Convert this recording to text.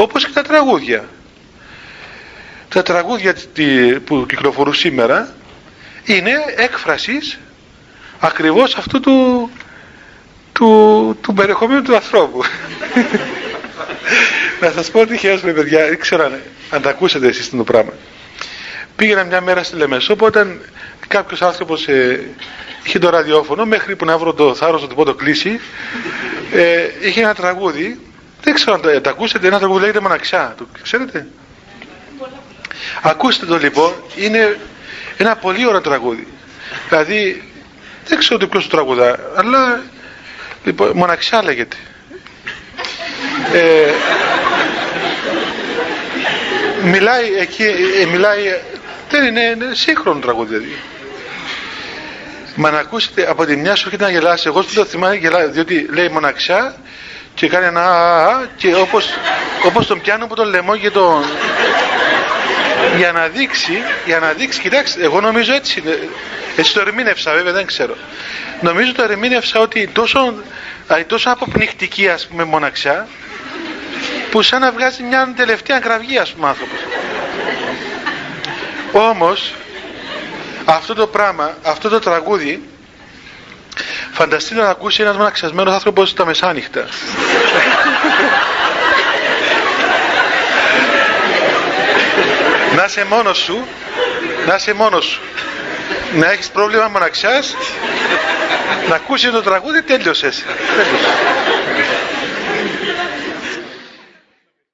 όπως και τα τραγούδια. Τα τραγούδια που κυκλοφορούν σήμερα είναι έκφρασης ακριβώς αυτού του του, του περιεχομένου του ανθρώπου. Να σας πω ότι χαίρομαι παιδιά δεν ξέρω αν, αν τα ακούσετε εσείς το πράγμα. Πήγαινα μια μέρα στη Λεμεσό όταν κάποιος άνθρωπος ε, είχε το ραδιόφωνο μέχρι που να βρω το θάρρος να του πω το κλείσει ε, είχε ένα τραγούδι δεν ξέρω αν το, τα ακούσετε ένα τραγούδι λέγεται Μοναξιά το ξέρετε; Ακούστε το λοιπόν είναι ένα πολύ ωραίο τραγούδι. Δηλαδή δεν ξέρω ποιος το τραγουδά αλλά λοιπόν, μοναξιά λέγεται. Ε, μιλάει εκεί ε, μιλάει δεν είναι, είναι σύγχρονο τραγούδι δηλαδή. Μα να ακούσετε από τη μια σου έρχεται να γελάσει. Εγώ που το θυμάμαι γελάει, διότι λέει μοναξιά και κάνει ένα α, και όπως, όπως τον πιάνω από τον λαιμό και τον... για να δείξει, για να δείξει, κοιτάξτε, εγώ νομίζω έτσι, έτσι το ερμήνευσα βέβαια, δεν ξέρω. Νομίζω το ερμήνευσα ότι τόσο, τόσο αποπνιχτική ας πούμε μοναξιά, που σαν να βγάζει μια τελευταία κραυγή ας πούμε άνθρωπος. Όμως, αυτό το πράγμα, αυτό το τραγούδι φανταστείτε να ακούσει ένας μοναξιασμένος άνθρωπος τα μεσάνυχτα. Να είσαι μόνος σου. Να είσαι μόνος σου. Να έχεις πρόβλημα μοναξιάς. Να ακούσει το τραγούδι τέλειωσες, τέλειωσες.